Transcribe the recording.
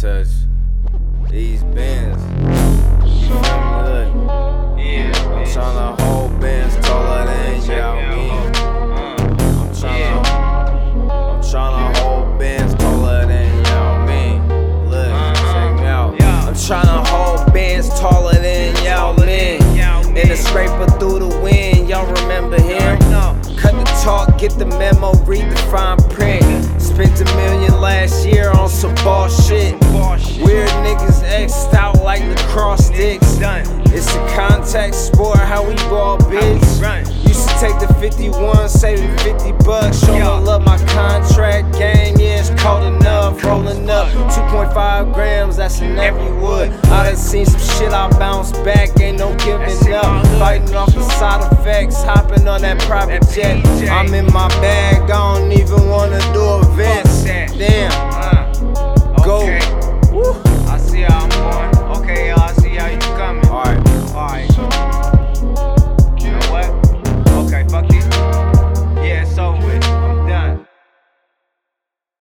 touch these bands. You feel me? Look, Yeah, I'm bitch. tryna hold bands taller than Check y'all me out, me. I'm tryna, I'm tryna hold bands taller than y'all me. Look, check me out. Uh, I'm tryna hold bands taller than y'all uh-huh. men. In a scraper through the wind, y'all remember him? Cut the talk, get the memo, read the fine print. Spent a million last year on some ball shit. Weird niggas X'd out like lacrosse sticks. Done. It's a contact sport, how we ball, bitch. Used to take the 51, saving 50 bucks. Show Yeah. my love, my contract game, yeah, it's cold enough. Rolling up 2.5 grams, that's in every wood. I done seen some shit, I bounce back, ain't no giving up. Fighting off the side effects, hopping on that private jet. I'm in my bag, I don't even